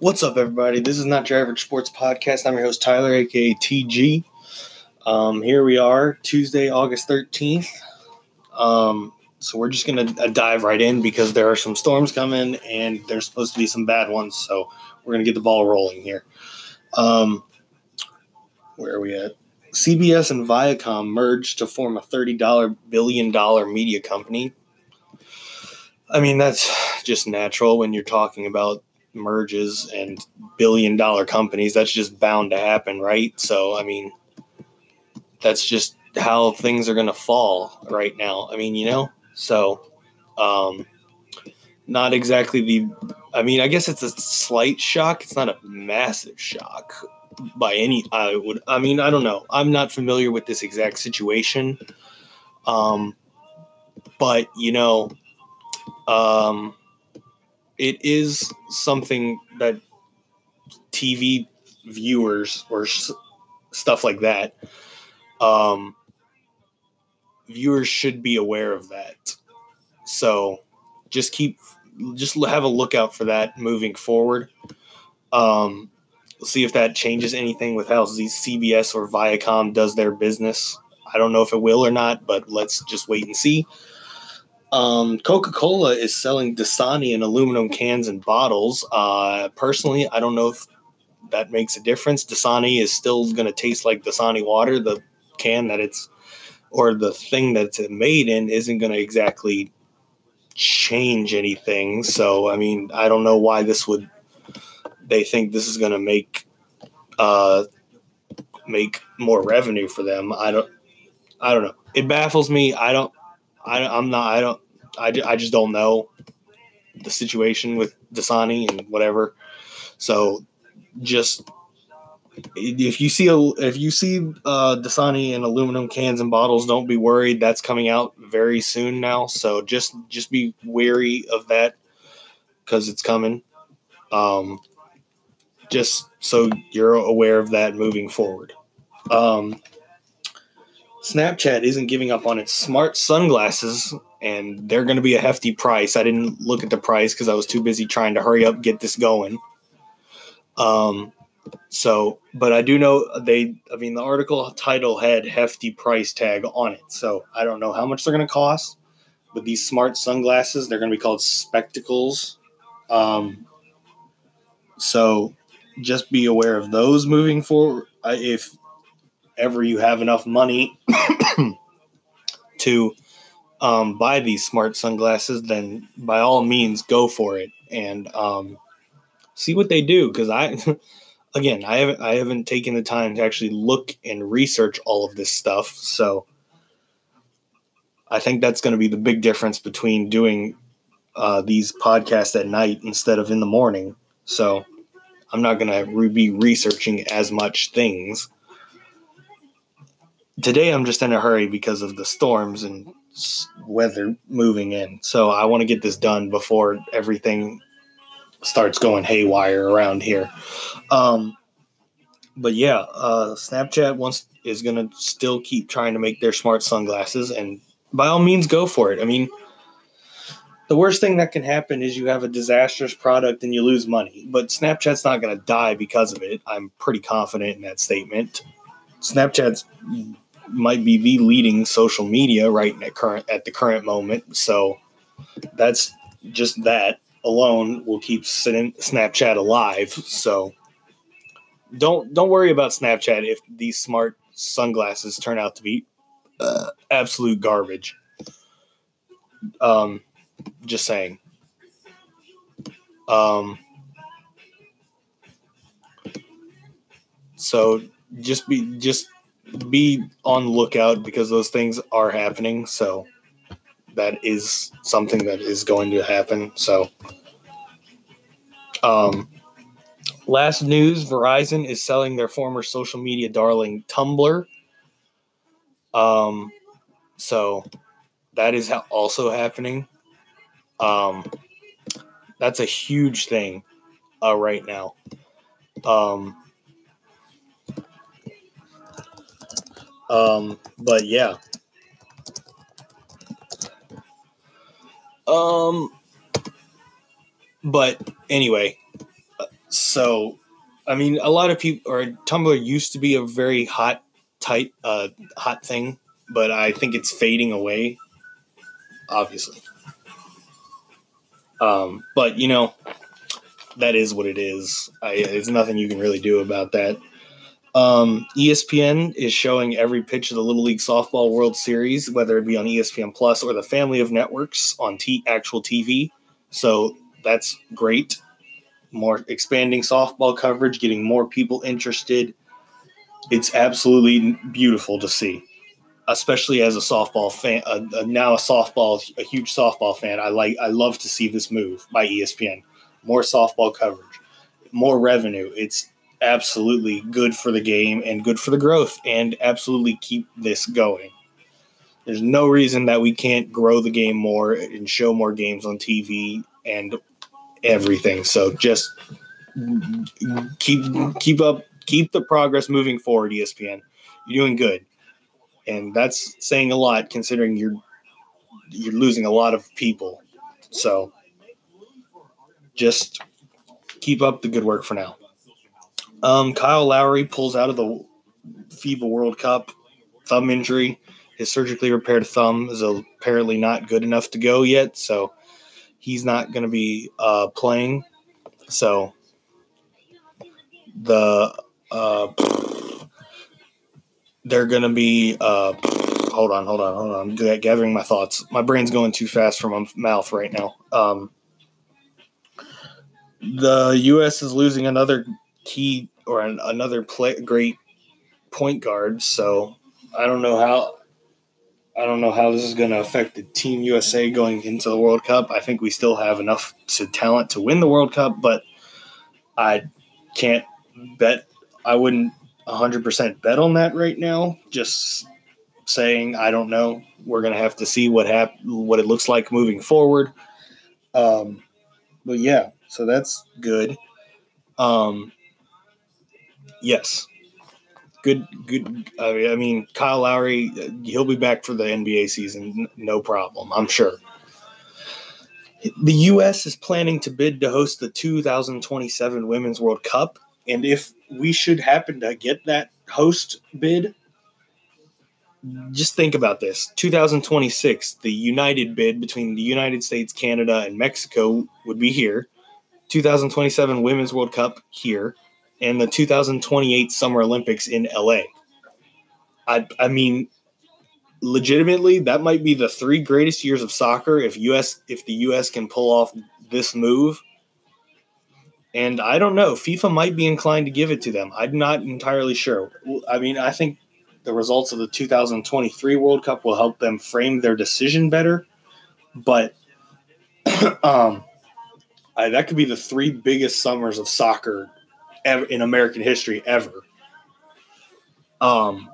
What's up, everybody? This is Not Your Average Sports Podcast. I'm your host, Tyler, aka TG. Um, here we are, Tuesday, August 13th. Um, so we're just going to uh, dive right in because there are some storms coming and there's supposed to be some bad ones. So we're going to get the ball rolling here. Um, where are we at? CBS and Viacom merged to form a $30 billion media company. I mean, that's just natural when you're talking about merges and billion dollar companies. That's just bound to happen, right? So, I mean, that's just how things are going to fall right now. I mean, you know, so um, not exactly the. I mean, I guess it's a slight shock. It's not a massive shock by any. I would. I mean, I don't know. I'm not familiar with this exact situation. Um, but you know, um, it is something that TV viewers or s- stuff like that, um, viewers should be aware of that. So just keep, just have a lookout for that moving forward. Um, see if that changes anything with how CBS or Viacom does their business. I don't know if it will or not, but let's just wait and see. Um, Coca Cola is selling Dasani in aluminum cans and bottles. Uh, personally, I don't know if that makes a difference. Dasani is still going to taste like Dasani water. The can that it's or the thing that it's made in isn't going to exactly change anything. So, I mean, I don't know why this would. They think this is going to make uh, make more revenue for them. I don't. I don't know. It baffles me. I don't. I, I'm not. I don't. I, I just don't know the situation with Dasani and whatever. So just if you see a if you see uh, Dasani in aluminum cans and bottles, don't be worried. That's coming out very soon now. So just just be wary of that because it's coming. Um, just so you're aware of that moving forward. Um, Snapchat isn't giving up on its smart sunglasses, and they're going to be a hefty price. I didn't look at the price because I was too busy trying to hurry up get this going. Um, so, but I do know they. I mean, the article title had hefty price tag on it, so I don't know how much they're going to cost. But these smart sunglasses, they're going to be called spectacles. Um, so just be aware of those moving forward. If ever you have enough money to um, buy these smart sunglasses, then by all means go for it and um, see what they do. Because I, again, I haven't I haven't taken the time to actually look and research all of this stuff. So I think that's going to be the big difference between doing uh, these podcasts at night instead of in the morning. So I'm not going to be researching as much things today I'm just in a hurry because of the storms and weather moving in. So I want to get this done before everything starts going haywire around here. Um, but yeah, uh, Snapchat wants is to still keep trying to make their smart sunglasses, and by all means, go for it. I mean, the worst thing that can happen is you have a disastrous product and you lose money. But Snapchat's not to die because of it. I'm pretty confident in that statement. Snapchat's might be the leading social media right at current at the current moment. So that's just that alone will keep Snapchat alive. So don't don't worry about Snapchat if these smart sunglasses turn out to be uh, absolute garbage. Um, just saying. Um, so just be just be on lookout because those things are happening. So that is something that is going to happen. So, um, last news: Verizon is selling their former social media darling Tumblr. Um, so that is also happening. Um, that's a huge thing uh, right now. Um, Um, but yeah. Um, but anyway, So, I mean, a lot of people or Tumblr used to be a very hot, tight, uh, hot thing, but I think it's fading away. Obviously, um, but you know, that is what it is. I, there's nothing you can really do about that. Um, ESPN is showing every pitch of the Little League Softball World Series, whether it be on ESPN Plus or the family of networks on t- actual TV. So that's great. More expanding softball coverage, getting more people interested. It's absolutely beautiful to see, especially as a softball fan. Uh, uh, now a softball, a huge softball fan. I like. I love to see this move by ESPN. More softball coverage, more revenue. It's absolutely good for the game and good for the growth, and absolutely keep this going. There's no reason that we can't grow the game more and show more games on TV and everything. So just keep keep up keep the progress moving forward, ESPN. You're doing good. And that's saying a lot considering you're you're losing a lot of people. So just keep up the good work for now. Um, Kyle Lowry pulls out of the FIBA World Cup thumb injury. His surgically repaired thumb is apparently not good enough to go yet, so he's not going to be uh, playing. So the uh, they're going to be. Uh, hold on, hold on, hold on. I'm gathering my thoughts. My brain's going too fast from my mouth right now. Um, the U.S. is losing another key or an, another play, great point guard. So I don't know how I don't know how this is going to affect the Team USA going into the World Cup. I think we still have enough to talent to win the World Cup, but I can't bet. I wouldn't 100% bet on that right now. Just saying, I don't know. We're going to have to see what hap- what it looks like moving forward. Um, but yeah, so that's good. Um, yes, good, good. I mean, Kyle Lowry, uh, he'll be back for the NBA season, no problem. I'm sure. The U.S. is planning to bid to host the 2027 Women's World Cup, and if we should happen to get that host bid, just think about this 2026 the united bid between the united states canada and mexico would be here 2027 women's world cup here and the 2028 Summer Olympics in LA. I, I mean, legitimately, that might be the three greatest years of soccer if US if the US can pull off this move. And I don't know, FIFA might be inclined to give it to them. I'm not entirely sure. I mean, I think the results of the 2023 World Cup will help them frame their decision better, but um, I, that could be the three biggest summers of soccer ever in American history ever. Um,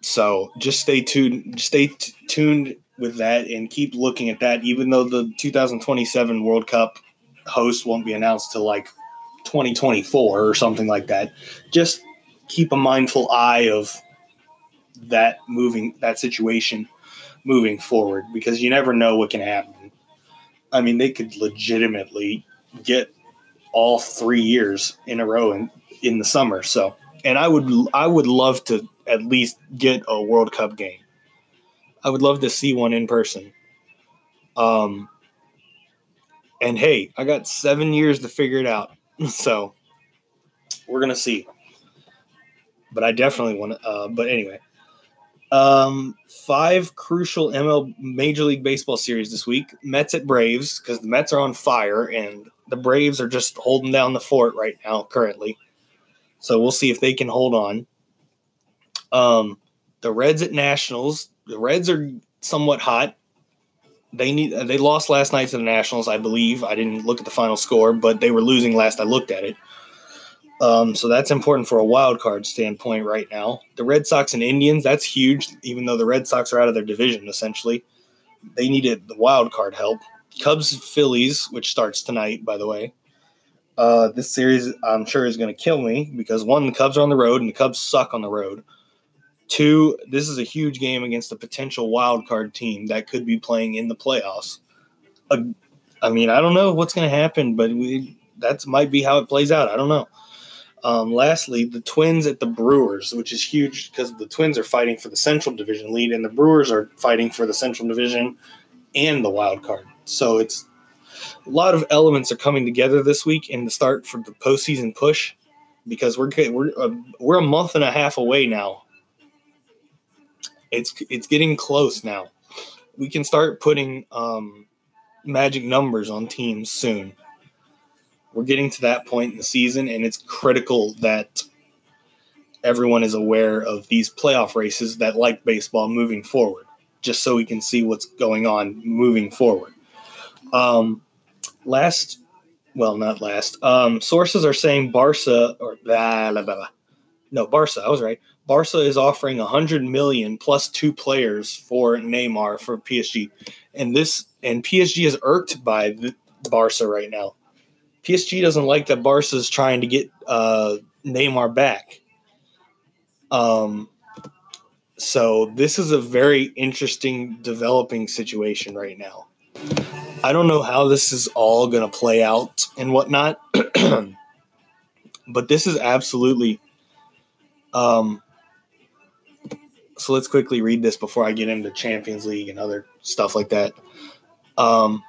so just stay tuned. Stay t- tuned with that and keep looking at that. Even though the 2027 World Cup host won't be announced till like 2024 or something like that, just keep a mindful eye of that moving that situation moving forward because you never know what can happen. I mean, they could legitimately get all three years in a row in, in the summer. So, and I would I would love to at least get a World Cup game. I would love to see one in person. Um, and hey, I got seven years to figure it out, so we're gonna see. But I definitely want to. Uh, but anyway, um, five crucial ML Major League Baseball series this week. Mets at Braves because the Mets are on fire and the Braves are just holding down the fort right now currently. So we'll see if they can hold on. Um, the Reds at Nationals. The Reds are somewhat hot. They need. They lost last night to the Nationals, I believe. I didn't look at the final score, but they were losing last I looked at it. Um, so that's important for a wild card standpoint right now. The Red Sox and Indians, that's huge, even though the Red Sox are out of their division essentially. They needed the wild card help. Cubs Phillies, which starts tonight, by the way. Uh, this series, I'm sure, is going to kill me because one, the Cubs are on the road and the Cubs suck on the road. Two, this is a huge game against a potential wild card team that could be playing in the playoffs. Uh, I mean, I don't know what's going to happen, but we That's might be how it plays out. I don't know. Um, lastly, the Twins at the Brewers, which is huge because the Twins are fighting for the Central Division lead, and the Brewers are fighting for the Central Division and the wild card. So it's a lot of elements are coming together this week in the start for the postseason push because we're we're uh, we're a month and a half away now. It's it's getting close now. We can start putting um, magic numbers on teams soon we're getting to that point in the season, and it's critical that everyone is aware of these playoff races that like baseball moving forward, just so we can see what's going on moving forward. Um, last, well, not last. Um, sources are saying Barca or blah, blah, blah, no Barca. I was right. Barca is offering 100 million plus two players for Neymar for PSG, and this and PSG is irked by Barca right now. PSG doesn't like that Barca is trying to get uh, Neymar back. Um, so this is a very interesting developing situation right now. I don't know how this is all going to play out and whatnot, but this is absolutely. Um, so let's quickly read this before I get into Champions League and other stuff like that. Um,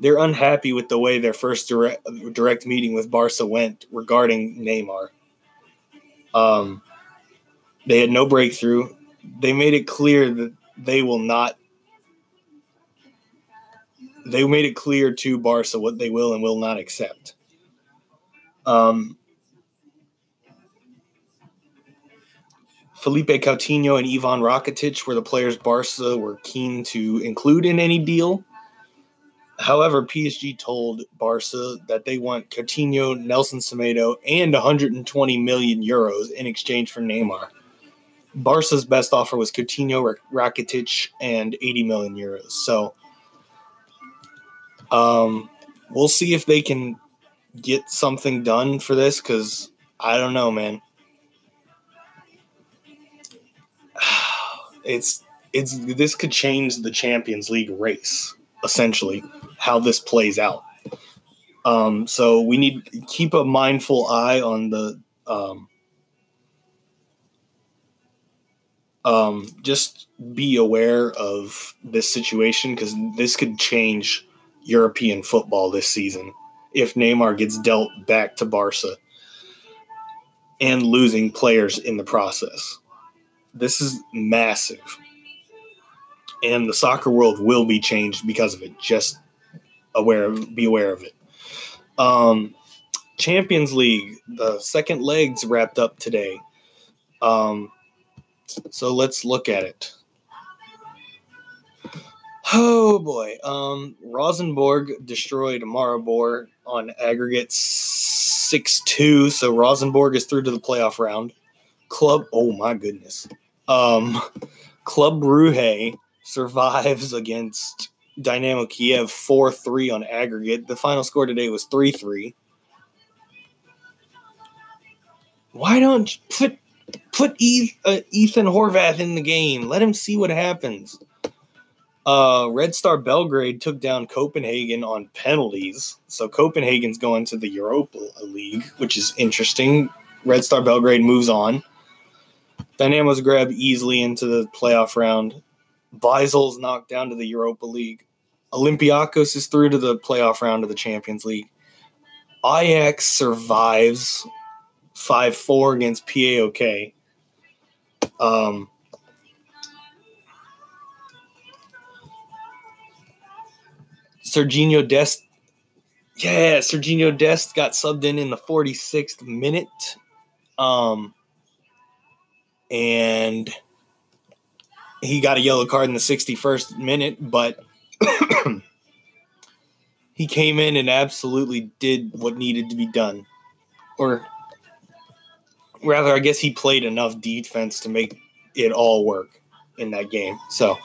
they're unhappy with the way their first direct, direct meeting with Barca went regarding Neymar. Um, they had no breakthrough. They made it clear that they will not. They made it clear to Barca what they will and will not accept. Um, Philippe Coutinho and Ivan Rakitic were the players Barca were keen to include in any deal. However, PSG told Barca that they want Coutinho, Nelson Semedo, and 120 million euros in exchange for Neymar. Barca's best offer was Coutinho, Rakitic, and 80 million euros. So, um, we'll see if they can get something done for this because I don't know, man. It's it's this could change the Champions League race essentially how this plays out. Um, so we need to keep a mindful eye on the um, um, just be aware of this situation because this could change European football this season if Neymar gets dealt back to Barca and losing players in the process. This is massive. And the soccer world will be changed because of it. Just aware be aware of it. Um, Champions League, the second legs wrapped up today. Um, so let's look at it. Oh boy. Um, Rosenborg destroyed Maribor on aggregate 6 2. So Rosenborg is through to the playoff round. Club, oh my goodness. Um, Club Brugge survives against Dynamo Kiev 4 3 on aggregate. The final score today was 3 3. Why don't put put uh, Ethan Horvath in the game? Let him see what happens. Uh, Red Star Belgrade took down Copenhagen on penalties. So Copenhagen's going to the Europa League, which is interesting. Red Star Belgrade moves on. Dynamo Zagreb easily into the playoff round. Vizels knocked down to the Europa League. Olympiacos is through to the playoff round of the Champions League. Ajax survives 5 4 against PAOK. Um, Sergiño Dest. Yeah, Sergiño Dest got subbed in in the 46th minute. Um, and he got a yellow card in the 61st minute, but he came in and absolutely did what needed to be done. Or rather, I guess he played enough defense to make it all work in that game. So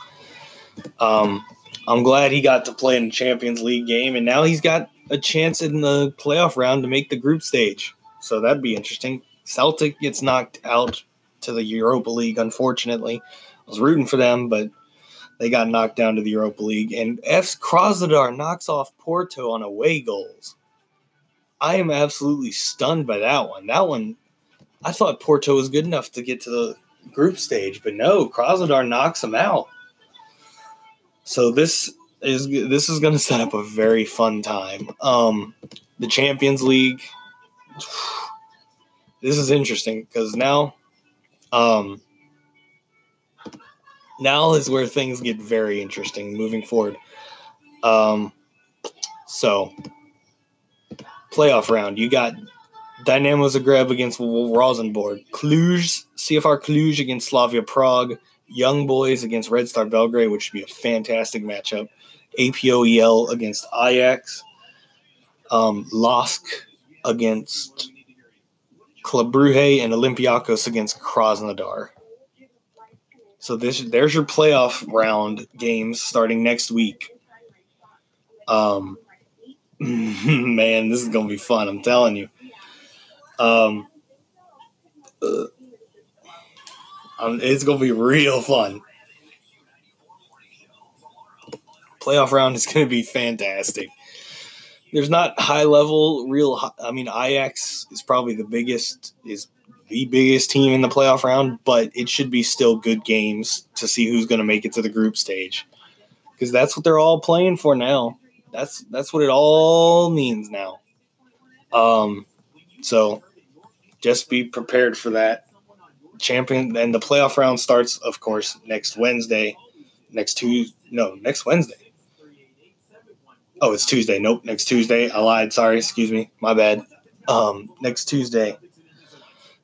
um, I'm glad he got to play in the Champions League game, and now he's got a chance in the playoff round to make the group stage. So that'd be interesting. Celtic gets knocked out to the Europa League, unfortunately. I was rooting for them, but they got knocked down to the Europa League. And F. Krasnodar knocks off Porto on away goals. I am absolutely stunned by that one. That one, I thought Porto was good enough to get to the group stage, but no, Krasnodar knocks them out. So this is this is going to set up a very fun time. Um, the Champions League. This is interesting because now, um, now is where things get very interesting moving forward. Um, so playoff round, you got Dynamo Zagreb against Rosenborg, Cluj, CFR Cluj against Slavia Prague, Young Boys against Red Star Belgrade, which should be a fantastic matchup. APOEL against Ajax, um, LASK against Club Brugge, and Olympiacos against Krasnodar. So this there's your playoff round games starting next week. Um, man, this is gonna be fun. I'm telling you. Um, uh, um, it's gonna be real fun. Playoff round is gonna be fantastic. There's not high level, real. I mean, Ajax is probably the biggest is the biggest team in the playoff round, but it should be still good games to see who's going to make it to the group stage because that's what they're all playing for now. That's that's what it all means now. Um, so just be prepared for that. Champion and the playoff round starts, of course, next Wednesday. Next Tuesday, no, next Wednesday. Oh, it's Tuesday. Nope, next Tuesday. I lied. Sorry, excuse me. My bad. Um, next Tuesday.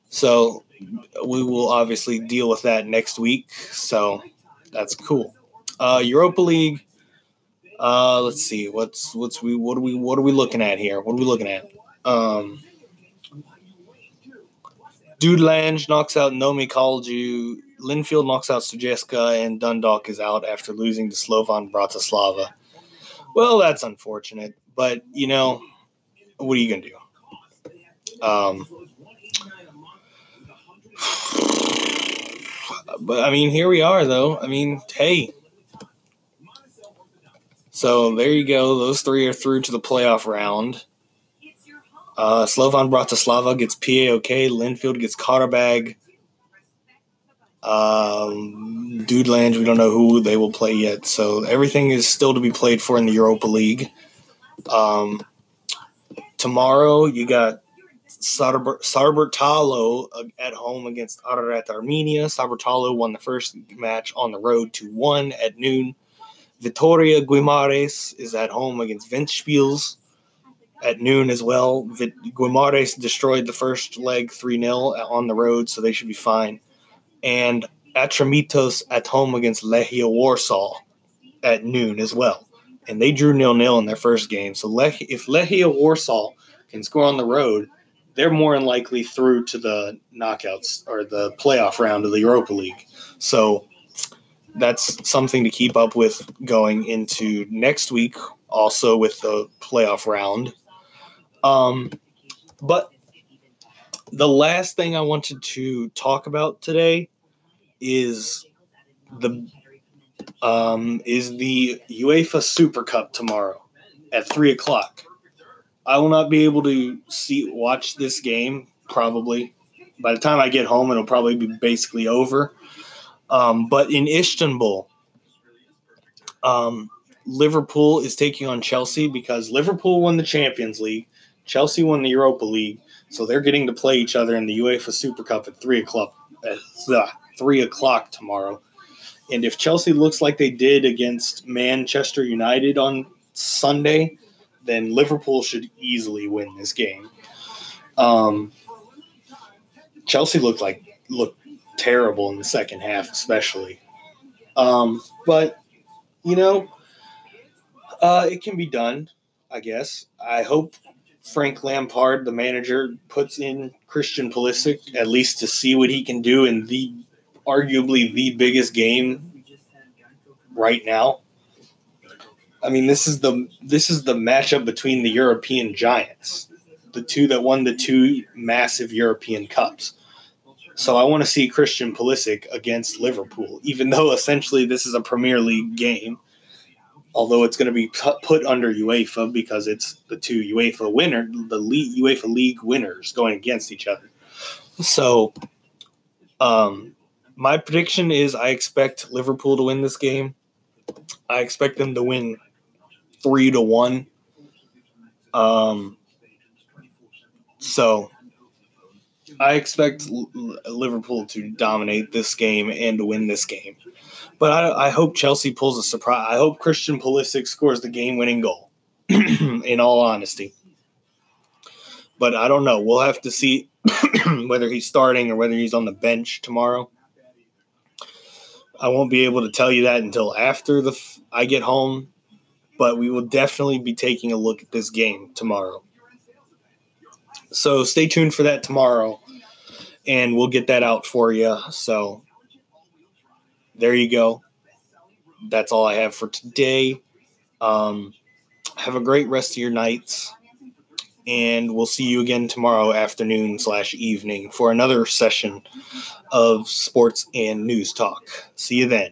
So we will obviously deal with that next week. So that's cool. Uh, Europa League. Uh, let's see. What's what's we what are we what are we looking at here? What are we looking at? Um, Dudelange knocks out Nõmme Kalju. Linfield knocks out Sutjeska, and Dundalk is out after losing to Slovan Bratislava. Well, that's unfortunate, but you know, what are you gonna do? Um, but I mean, here we are, though. I mean, hey, so there you go. Those three are through to the playoff round. Uh, Slovan Bratislava gets PAOK. Linfield gets Qarabag. Um, Dudelange, we don't know who they will play yet. So everything is still to be played for in the Europa League. Um, tomorrow, you got Saburtalo at home against Ararat Armenia. Saburtalo won the first match on the road to 1 at noon. Vitoria Guimarães is at home against Ventspils at noon as well. Guimarães destroyed the first leg 3 0 on the road, so they should be fine. And Atromitos at home against Legia Warsaw at noon as well. And they drew nil nil in their first game. So if Legia Warsaw can score on the road, they're more than likely through to the knockouts or the playoff round of the Europa League. So that's something to keep up with going into next week, also with the playoff round. Um, but the last thing I wanted to talk about today is the um, is the UEFA Super Cup tomorrow at three o'clock. I will not be able to see watch this game probably. By the time I get home, it'll probably be basically over. Um, but in Istanbul, um, Liverpool is taking on Chelsea because Liverpool won the Champions League, Chelsea won the Europa League, so they're getting to play each other in the UEFA Super Cup at three o'clock. At three o'clock tomorrow. And if Chelsea looks like they did against Manchester United on Sunday, then Liverpool should easily win this game. Um, Chelsea looked like looked terrible in the second half, especially. Um, but you know, uh, it can be done. I guess. I hope Frank Lampard, the manager, puts in Christian Pulisic at least to see what he can do in the arguably the biggest game right now. I mean, this is the this is the matchup between the European giants, the two that won the two massive European cups. So I want to see Christian Pulisic against Liverpool, even though essentially this is a Premier League game. Although it's going to be put under UEFA because it's the two UEFA winner, the league, UEFA league winners going against each other. So, um, my prediction is I expect Liverpool to win this game. I expect them to win three to one. Um, so I expect Liverpool to dominate this game and to win this game. But I, I hope Chelsea pulls a surprise. I hope Christian Pulisic scores the game-winning goal. in all honesty, but I don't know. We'll have to see whether he's starting or whether he's on the bench tomorrow. I won't be able to tell you that until after the I get home, but we will definitely be taking a look at this game tomorrow. So stay tuned for that tomorrow, and we'll get that out for you. So there you go. That's all I have for today. Um, have a great rest of your nights, and we'll see you again tomorrow afternoon slash evening for another session of sports and news talk. See you then.